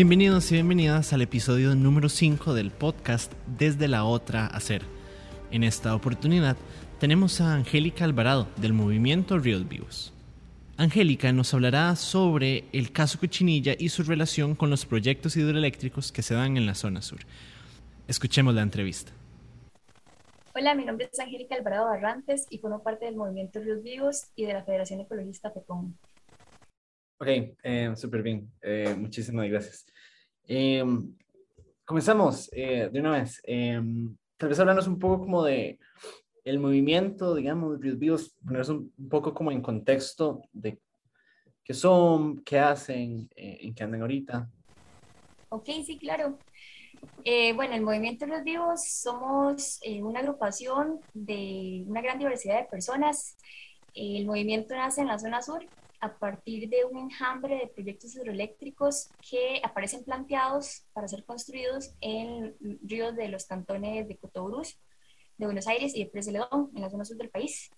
Bienvenidos y bienvenidas al episodio número 5 del podcast Desde la Otra Hacer. En esta oportunidad tenemos a Angélica Alvarado del movimiento Ríos Vivos. Angélica nos hablará sobre el caso Cochinilla y su relación con los proyectos hidroeléctricos que se dan en la zona sur. Escuchemos la entrevista. Hola, mi nombre es Angélica Alvarado Barrantes y formo parte del movimiento Ríos Vivos y de la Federación Ecologista PECOM. Ok, eh, súper bien. Eh, muchísimas gracias. Eh, comenzamos de una vez. tal vez hablarnos un poco como de el movimiento, digamos, de Vivos, ponernos un, poco como en contexto de qué son, qué hacen, en qué andan ahorita. Ok, sí, claro. Eh, bueno, el Movimiento de los Vivos somos eh, una agrupación de una gran diversidad de personas. el movimiento nace en la zona sur a partir de un enjambre de proyectos hidroeléctricos que aparecen planteados para ser construidos en ríos de los cantones de Cotobruz, de Buenos Aires y de Presa en la zona sur del país.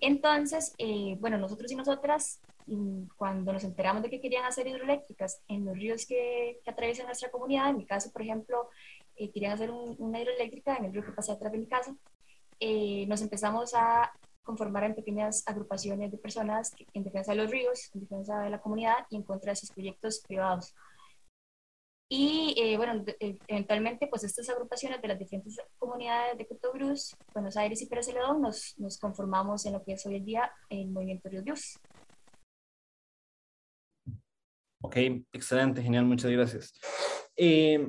Entonces, eh, bueno, nosotros y nosotras, mm, cuando nos enteramos de que querían hacer hidroeléctricas en los ríos que, que atraviesan nuestra comunidad, en mi caso, por ejemplo, eh, querían hacer una hidroeléctrica en el río que pasa atrás de mi casa, eh, nos empezamos a conformar en pequeñas agrupaciones de personas en defensa de los ríos, en defensa de la comunidad y en contra de esos proyectos privados. Y eh, bueno, eh, eventualmente, pues estas agrupaciones de las diferentes comunidades de Cotobruz, Buenos Aires y Pérez Celedón nos, nos conformamos en lo que es hoy en día el Movimiento Ríos Dios. Ok, excelente, genial, muchas gracias. Eh,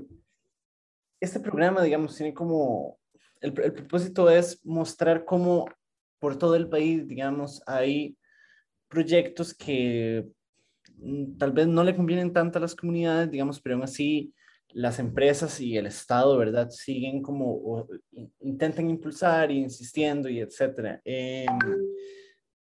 este programa, digamos, tiene como, el, el propósito es mostrar cómo por todo el país, digamos, hay proyectos que Mm, tal vez no le convienen tanto a las comunidades, digamos, pero aún así las empresas y el Estado, ¿verdad? Siguen como, intentan impulsar insistiendo y etcétera. Em,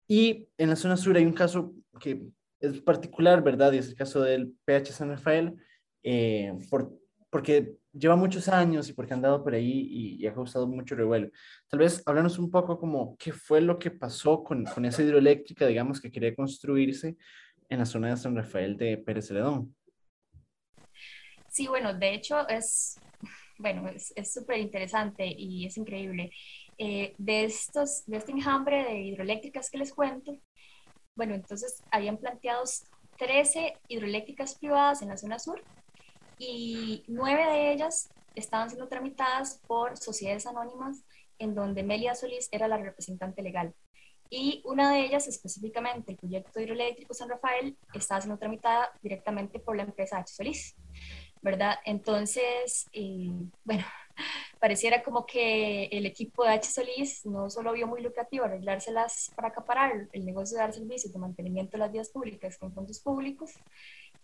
y en la zona sur hay un caso que es particular, ¿verdad? Y es el caso del PH San Rafael, eh, por, porque lleva muchos años y porque han dado por ahí y, ha causado mucho revuelo. Tal vez hablarnos un poco como qué fue lo que pasó con, con esa hidroeléctrica, digamos, que quería construirse en la zona de San Rafael de Pérez Celedón. Sí, bueno, de hecho es, bueno, es súper interesante y es increíble. Eh, de, estos, de este enjambre de hidroeléctricas que les cuento, bueno, entonces habían planteado 13 hidroeléctricas privadas en la zona sur y nueve de ellas estaban siendo tramitadas por sociedades anónimas en donde Melia Solís era la representante legal y una de ellas específicamente, el proyecto hidroeléctrico San Rafael, está siendo tramitada directamente por la empresa H. Solís, ¿verdad? Entonces, eh, bueno, pareciera como que el equipo de H. Solís no solo vio muy lucrativo arreglárselas para acaparar el negocio de dar servicios de mantenimiento de las vías públicas con fondos públicos,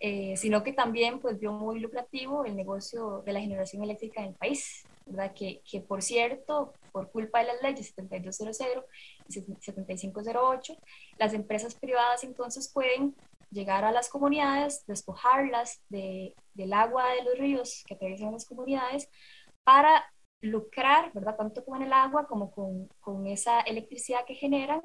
eh, sino que también pues vio muy lucrativo el negocio de la generación eléctrica en el país, ¿verdad? Que, que por cierto, por culpa de las leyes 7200 y 7508, las empresas privadas entonces pueden llegar a las comunidades, despojarlas de, del agua de los ríos que atraviesan las comunidades para lucrar, ¿verdad? Tanto con el agua como con, con esa electricidad que generan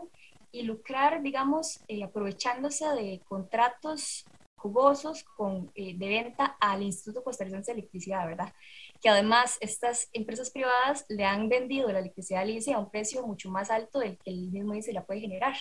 y lucrar, digamos, eh, aprovechándose de contratos jugosos con, eh, de venta al Instituto Costarricense de Electricidad, ¿verdad? Que además estas empresas privadas le han vendido la electricidad a a un precio mucho más alto del que el mismo ICE la puede generar,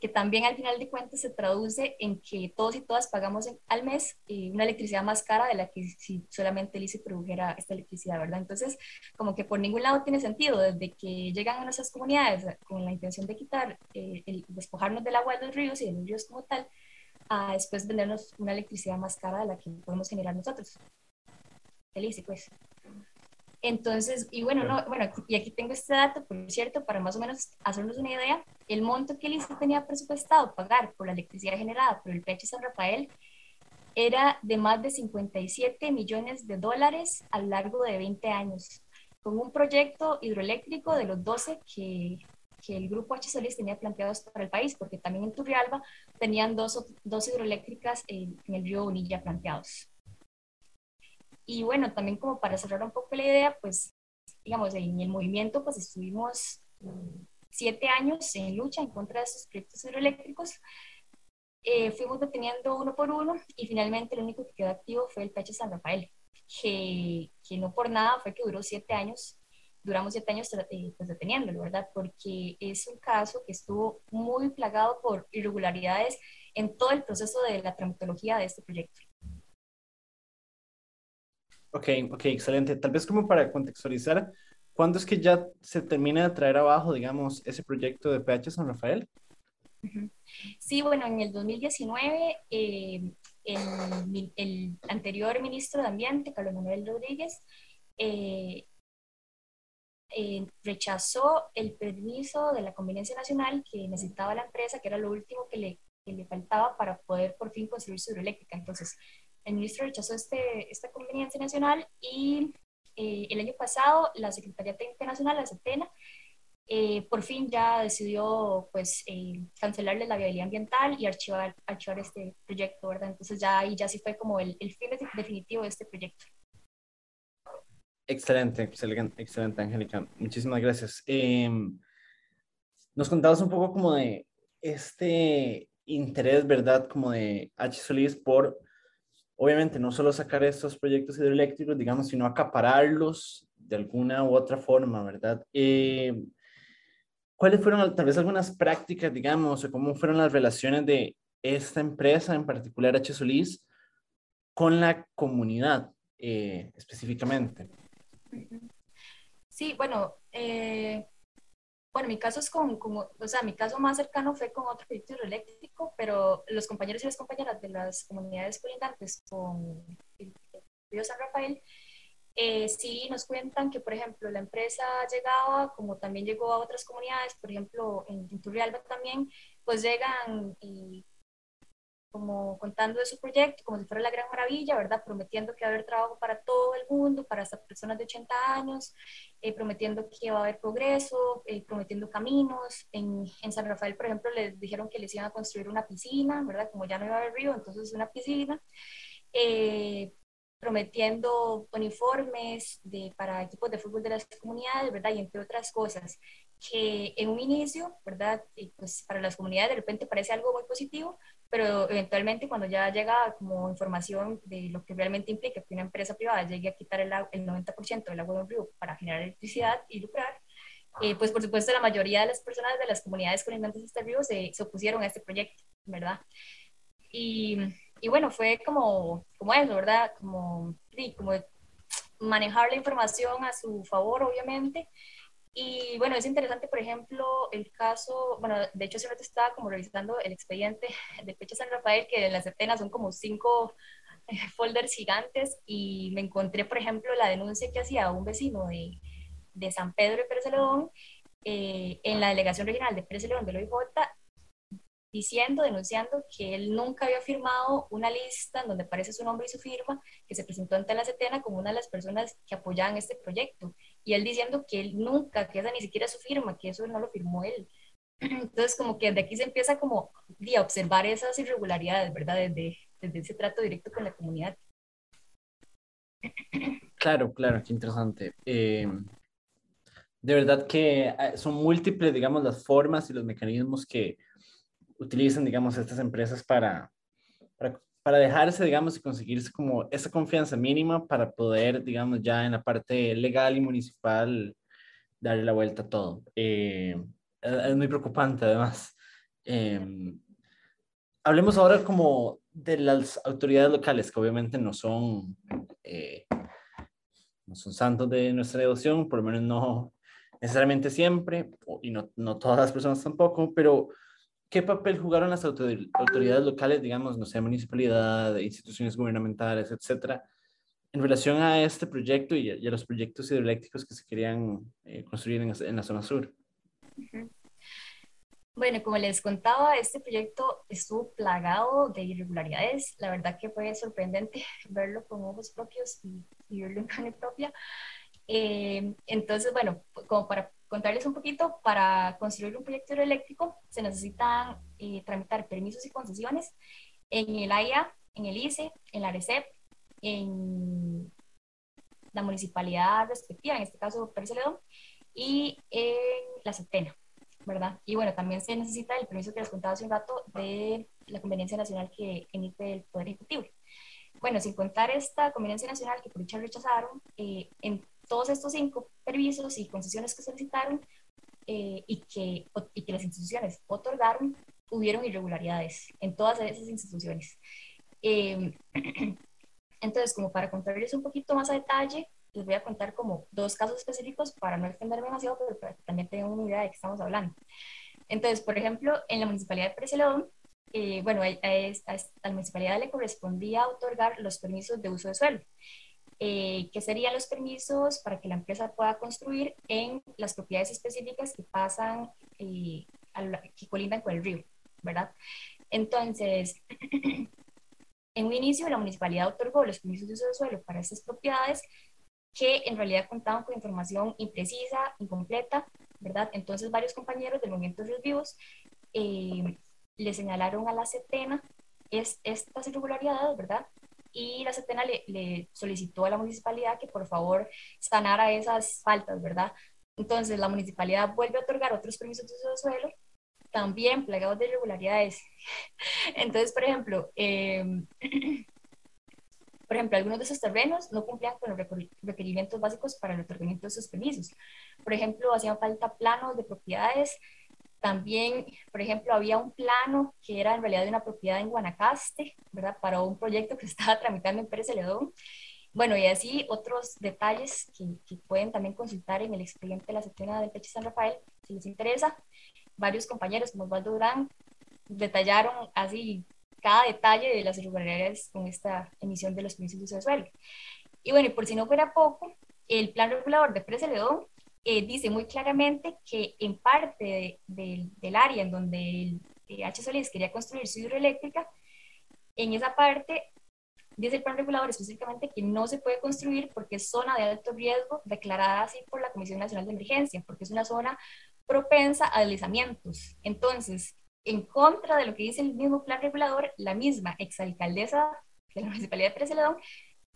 que también al final de cuentas se traduce en que todos y todas pagamos al mes eh, una electricidad más cara de la que si solamente el ICE produjera esta electricidad, ¿verdad? Entonces, como que por ningún lado tiene sentido, desde que llegan a nuestras comunidades con la intención de quitar, eh, el despojarnos del agua de los ríos y de los ríos como tal, a después vendernos una electricidad más cara de la que podemos generar nosotros. Feliz, pues. Entonces, y bueno, no, bueno, y aquí tengo este dato, por cierto, para más o menos hacernos una idea, el monto que el ICE tenía presupuestado pagar por la electricidad generada por el PH San Rafael era de más de 57 millones de dólares a lo largo de 20 años, con un proyecto hidroeléctrico de los 12 que que el grupo H. Solís tenía planteados para el país, porque también en Turrialba tenían dos, dos hidroeléctricas en, el río Bonilla planteados. Y bueno, también como para cerrar un poco la idea, pues digamos, en el movimiento pues estuvimos siete años en lucha en contra de esos proyectos hidroeléctricos. eh, fuimos deteniendo uno por uno y finalmente el único que quedó activo fue el PH San Rafael, que, que no por nada fue que duró siete años, duramos siete años eh, pues, deteniéndolo, ¿verdad? Porque es un caso que estuvo muy plagado por irregularidades en todo el proceso de la tramitología de este proyecto. Ok, ok, excelente. Tal vez como para contextualizar, ¿cuándo es que ya se termina de traer abajo, digamos, ese proyecto de PH San Rafael? Sí, bueno, en el 2019 eh, el, anterior ministro de Ambiente, Carlos Manuel Rodríguez, eh, eh, rechazó el permiso de la conveniencia nacional que necesitaba la empresa, que era lo último que le, que le faltaba para poder por fin construir su hidroeléctrica. Entonces, el ministro rechazó este, esta conveniencia nacional y el año pasado la Secretaría Técnica Nacional, la CETENA, eh, por fin ya decidió pues eh, cancelarle la viabilidad ambiental y archivar, archivar este proyecto, ¿verdad? Entonces ya ahí ya sí fue como el, el fin definitivo de este proyecto. Excelente, excelente, excelente, Angélica. Muchísimas gracias. Em, nos contabas un poco como de este interés, ¿verdad? Como de H. Solís por, obviamente, no solo sacar estos proyectos hidroeléctricos, digamos, sino acapararlos de alguna u otra forma, ¿verdad? Eh, ¿Cuáles fueron tal vez algunas prácticas, digamos, o cómo fueron las relaciones de esta empresa, en particular H. Solís, con la comunidad eh, específicamente? Sí, bueno, eh, bueno, mi caso es con, como, o sea, mi caso más cercano fue con otro proyecto hidroeléctrico, pero los compañeros y las compañeras de las comunidades colindantes con el río San Rafael eh, sí nos cuentan que, por ejemplo, la empresa llegaba, como también llegó a otras comunidades, por ejemplo, en, Turrialba también, pues llegan y como contando de su proyecto, como si fuera la gran maravilla, ¿verdad? Prometiendo que va a haber trabajo para todo el mundo, para estas personas de 80 años, eh, prometiendo que va a haber progreso, eh, prometiendo caminos. En, en, San Rafael, por ejemplo, les dijeron que les iban a construir una piscina, ¿verdad? Como ya no iba a haber río, entonces una piscina. Eh, prometiendo uniformes de, para equipos de fútbol de las comunidades, ¿verdad? Y entre otras cosas, que en un inicio, ¿verdad? pues para las comunidades de repente parece algo muy positivo, pero eventualmente cuando ya llega como información de lo que realmente implica que una empresa privada llegue a quitar el, el 90% del agua de un río para generar electricidad y lucrar, eh, pues por supuesto la mayoría de las personas de las comunidades colindantes de este río se, se opusieron a este proyecto, ¿verdad? Y y bueno, fue como, como eso, ¿verdad? Como, como manejar la información a su favor, obviamente. Y bueno, es interesante, por ejemplo, el caso, bueno, de hecho, siempre estaba como revisando el expediente de Pecha San Rafael, que en la setena son como cinco eh, folders gigantes, y me encontré, por ejemplo, la denuncia que hacía un vecino de, de San Pedro de Pérez León eh, en la delegación regional de Pérez León del OIJ, diciendo, denunciando que él nunca había firmado una lista en donde aparece su nombre y su firma, que se presentó ante la CETENA como una de las personas que apoyaban este proyecto. Y él diciendo que él nunca, que esa ni siquiera su firma, que eso no lo firmó él. Entonces, como que de aquí se empieza como a observar esas irregularidades, ¿verdad? Desde, desde ese trato directo con la comunidad. Claro, claro, qué interesante. Eh, de verdad que eh, son múltiples, digamos, las formas y los mecanismos que, utilizan, digamos, estas empresas para, para, dejarse, digamos, y conseguirse como esa confianza mínima para poder, digamos, ya en la parte legal y municipal darle la vuelta a todo. Eh, es muy preocupante, además. Em, hablemos ahora como de las autoridades locales, que obviamente no son, eh, no son santos de nuestra devoción, por lo menos no necesariamente siempre, y no, no todas las personas tampoco, pero ¿Qué papel jugaron las autoridades locales, digamos, no sé, municipalidad, instituciones gubernamentales, etcétera, en relación a este proyecto y a, los proyectos hidroeléctricos que se querían eh, construir en, la zona sur? Bueno, como les contaba, este proyecto estuvo plagado de irregularidades. La verdad que fue sorprendente verlo con ojos propios y, verlo en carne propia. Eh, entonces, bueno, como para contarles un poquito, para construir un proyecto hidroeléctrico se necesitan eh, tramitar permisos y concesiones en el AIA, en el ICE, en la ARECEP, en la municipalidad respectiva, en este caso Pérez Celedón, y en la CETENA. ¿verdad? Y bueno, también se necesita el permiso que les contaba hace un rato de la conveniencia nacional que emite el Poder Ejecutivo. Bueno, sin contar esta conveniencia nacional que por dicha rechazaron, eh, en todos estos cinco permisos y concesiones que solicitaron eh, y, que, y que las instituciones otorgaron, hubieron irregularidades en todas esas instituciones. Em, entonces, como para contarles un poquito más a detalle, les voy a contar como dos casos específicos para no extenderme demasiado, pero para que también tengan una idea de qué estamos hablando. Entonces, por ejemplo, en la municipalidad de Pérez eh, bueno, a, a, la municipalidad le correspondía otorgar los permisos de uso de suelo, eh, que serían los permisos para que la empresa pueda construir en las propiedades específicas que pasan, eh, que colindan con el río, ¿verdad? Entonces, en un inicio la municipalidad otorgó los permisos de uso de suelo para estas propiedades que en realidad contaban con información imprecisa, incompleta, ¿verdad? Entonces varios compañeros del movimiento de los vivos eh, le señalaron a la CETENA es, estas irregularidades, ¿verdad? Y la CETENA le, le, solicitó a la municipalidad que por favor sanara esas faltas, ¿verdad? Entonces la municipalidad vuelve a otorgar otros permisos de uso de suelo, también plagados de irregularidades. Entonces, por ejemplo, eh, por ejemplo, algunos de esos terrenos no cumplían con los requerimientos básicos para el otorgamiento de esos permisos. Por ejemplo, hacían falta planos de propiedades. También, por ejemplo, había un plano que era en realidad de una propiedad en Guanacaste, ¿verdad? Para un proyecto que estaba tramitando en Pérez Celedón. Bueno, y así otros detalles que, pueden también consultar en el expediente de la sección del Peche San Rafael, si les interesa. Varios compañeros, como Osvaldo Durán, detallaron así cada detalle de las irregularidades con esta emisión de los permisos de de suelo. Y bueno, y por si no fuera poco, el plan regulador de Pérez Celedón eh, dice muy claramente que en parte del área en donde el eh, H. Solís quería construir su hidroeléctrica, en esa parte dice el plan regulador específicamente que no se puede construir porque es zona de alto riesgo declarada así por la Comisión Nacional de Emergencia, porque es una zona propensa a deslizamientos. Entonces, en contra de lo que dice el mismo plan regulador, la misma exalcaldesa de la Municipalidad de Pérez Celedón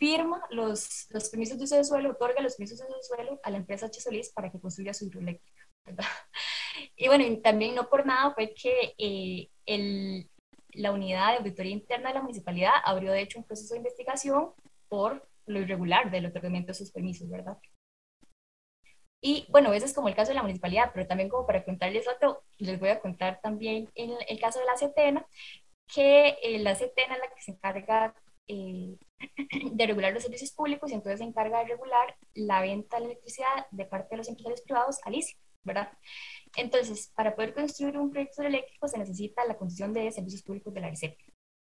firma los, los permisos de uso de suelo, otorga los permisos de uso de suelo a la empresa H. Solís para que construya su hidroeléctrica. Y bueno, también no por nada fue que eh, el, la unidad de auditoría interna de la municipalidad abrió de hecho un proceso de investigación por lo irregular del otorgamiento de sus permisos, ¿verdad? Y bueno, ese es como el caso de la municipalidad, pero también como para contarles otro, les voy a contar también el, el caso de la CETENA, que eh, la CETENA es la que se encarga eh, de regular los servicios públicos y entonces se encarga de regular la venta de electricidad de parte de los empresarios privados a LICI, ¿verdad? Entonces, para poder construir un proyecto eléctrico se necesita la concesión de servicios públicos de la RECEP.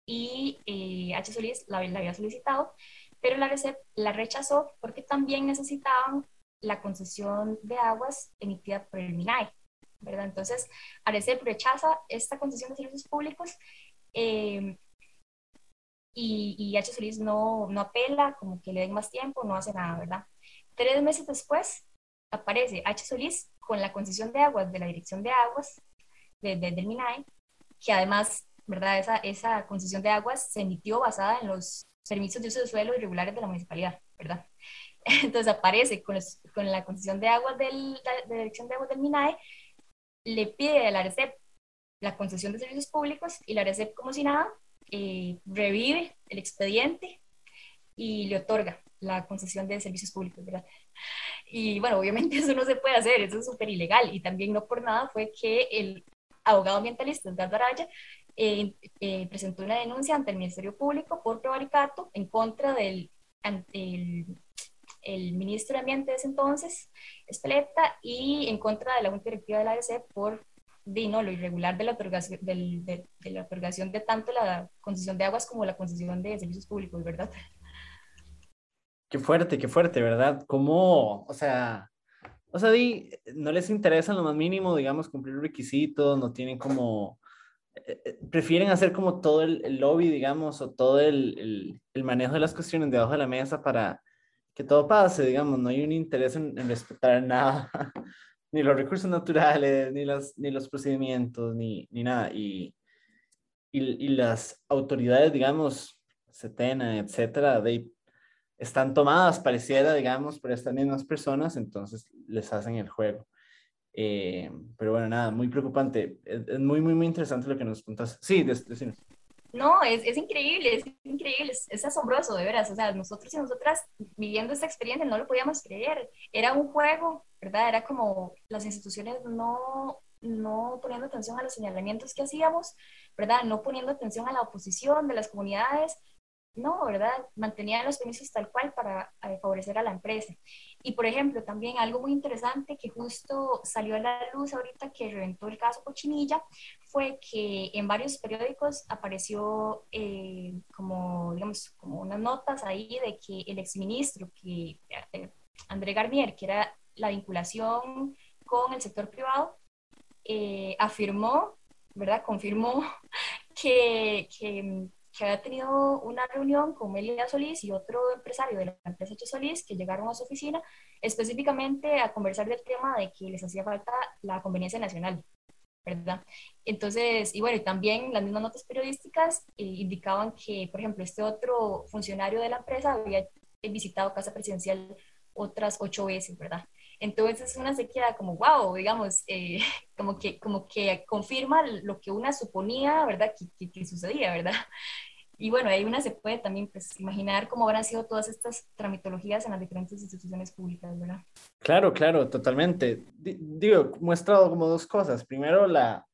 Y eh, H. Solís la, la, había solicitado, pero la RECEP la rechazó porque también necesitaban la concesión de aguas emitida por el MINAE, ¿verdad? Entonces, Arecep rechaza esta concesión de servicios públicos eh, y, y, H. Solís no, no apela, como que le den más tiempo, no hace nada, ¿verdad? Tres meses después aparece H. Solís con la concesión de aguas de la Dirección de Aguas de, del MINAE, que además, ¿verdad? Esa, esa concesión de aguas se emitió basada en los permisos de uso de suelo irregulares de la municipalidad, ¿verdad? Entonces aparece con, con la concesión de aguas del, de la Dirección de Aguas del MINAE, le pide a la ARECEP la concesión de servicios públicos y la ARECEP, como si nada, eh, revive el expediente y le otorga la concesión de servicios públicos, ¿verdad? Y bueno, obviamente eso no se puede hacer, eso es súper ilegal y también no por nada fue que el abogado ambientalista Edgardo Araya eh, eh, presentó una denuncia ante el Ministerio Público por prevaricato en contra del el, el ministro de Ambiente de ese entonces, Espeleta, y en contra de la Junta Directiva de la ADC por no, lo irregular de la, otorgación, del, de, de, la otorgación de tanto la concesión de aguas como la concesión de servicios públicos, ¿verdad? Qué fuerte, qué fuerte, ¿verdad? ¿Cómo, o sea, o sea, di, no les interesa lo más mínimo, digamos, cumplir requisitos, no tienen como, eh, eh, prefieren hacer como todo el, el lobby, digamos, o todo el, el, el, manejo de las cuestiones debajo de la mesa para, que todo pase, digamos, no hay un interés en, en respetar nada, ni los recursos naturales, ni, las, ni los procedimientos, ni, ni nada. Y, y, y, las autoridades, digamos, Setena, etcétera, de, están tomadas, pareciera, digamos, por estas mismas personas, entonces les hacen el juego. Eh, pero bueno, nada, muy preocupante. Es, muy, muy, muy interesante lo que nos contaste. Sí, decimos. No, es, es, increíble, es increíble, es, asombroso, de veras. O sea, nosotros y nosotras viviendo esta experiencia no lo podíamos creer. Era un juego, ¿verdad? Era como las instituciones no, no poniendo atención a los señalamientos que hacíamos, ¿verdad? No poniendo atención a la oposición de las comunidades, no, ¿verdad? Mantenían los permisos tal cual para eh, favorecer a la empresa. Y, por ejemplo, también algo muy interesante que justo salió a la luz ahorita que reventó el caso Cochinilla fue que en varios periódicos apareció eh, como, digamos, como unas notas ahí de que el exministro, que, eh, André Garnier, que era la vinculación con el sector privado, afirmó, ¿verdad? Confirmó que, que que había tenido una reunión con Melia Solís y otro empresario de la empresa Che Solís que llegaron a su oficina específicamente a conversar del tema de que les hacía falta la conveniencia nacional, ¿verdad? Entonces, y bueno, también las mismas notas periodísticas eh, indicaban que, por ejemplo, este otro funcionario de la empresa había visitado Casa Presidencial otras ocho veces, ¿verdad? Entonces una se queda como, wow, digamos, eh, como, que, como que confirma lo que una suponía, ¿verdad? Que, que sucedía, ¿verdad? Y bueno, ahí una se puede también pues, imaginar cómo habrán sido todas estas tramitologías en las diferentes instituciones públicas, ¿verdad? Claro, claro, totalmente. digo, muestrado como dos cosas. Primero, la,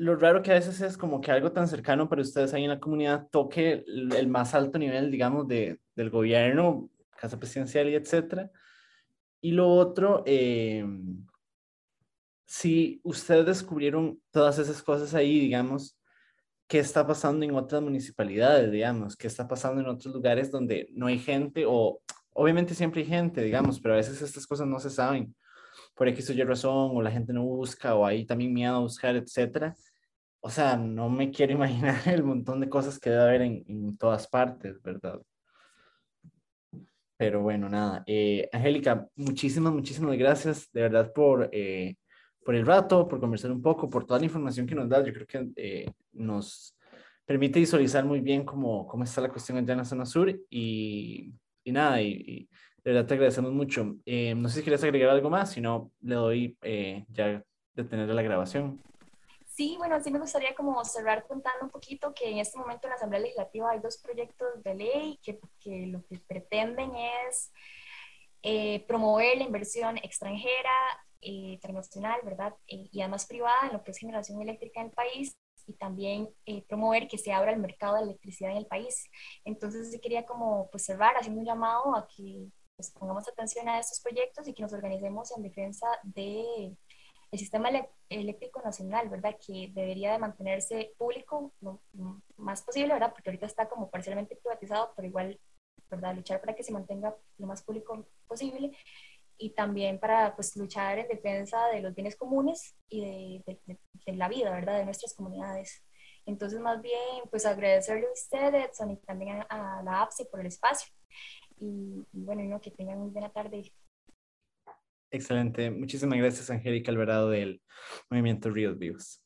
lo raro que a veces es como que algo tan cercano para ustedes ahí en la comunidad toque el, más alto nivel, digamos, de, del gobierno, casa presidencial y etcétera. Y lo otro, eh, si ustedes descubrieron todas esas cosas ahí, digamos, qué está pasando en otras municipalidades, digamos, qué está pasando en otros lugares donde no hay gente o obviamente siempre hay gente, digamos, pero a veces estas cosas no se saben por X o Y razón o la gente no busca o hay también miedo a buscar, etcétera. O sea, no me quiero imaginar el montón de cosas que debe haber en, en todas partes, ¿verdad? Pero bueno, nada. Eh, Angélica, muchísimas, muchísimas gracias de verdad por eh, por el rato, por conversar un poco, por toda la información que nos da. Yo creo que eh, nos permite visualizar muy bien cómo, cómo está la cuestión allá en la zona sur y, y nada, y, de verdad te agradecemos mucho. Eh, no sé si quieres agregar algo más, si no, le doy eh, ya de tener la grabación. Sí, bueno, sí me gustaría como cerrar contando un poquito que en este momento en la Asamblea Legislativa hay dos proyectos de ley que, que lo que pretenden es promover la inversión extranjera eh, internacional, ¿verdad? Eh, y además privada en lo que es generación eléctrica en el país y también eh, promover que se abra el mercado de electricidad en el país. Entonces, yo quería como pues cerrar haciendo un llamado a que pues, pongamos atención a estos proyectos y que nos organicemos en defensa de el sistema eléctrico nacional, ¿verdad? Que debería de mantenerse público lo más posible, ¿verdad? Porque ahorita está como parcialmente privatizado, pero igual, ¿verdad? Luchar para que se mantenga lo más público posible y también para pues, luchar en defensa de los bienes comunes y de, de, la vida, ¿verdad?, de nuestras comunidades. Entonces, más bien, pues agradecerle a usted, Edson, y también a, la APSI por el espacio. Y, bueno, no, que tengan muy buena tarde. Excelente. Muchísimas gracias, Angélica Alvarado, del Movimiento Ríos Vivos.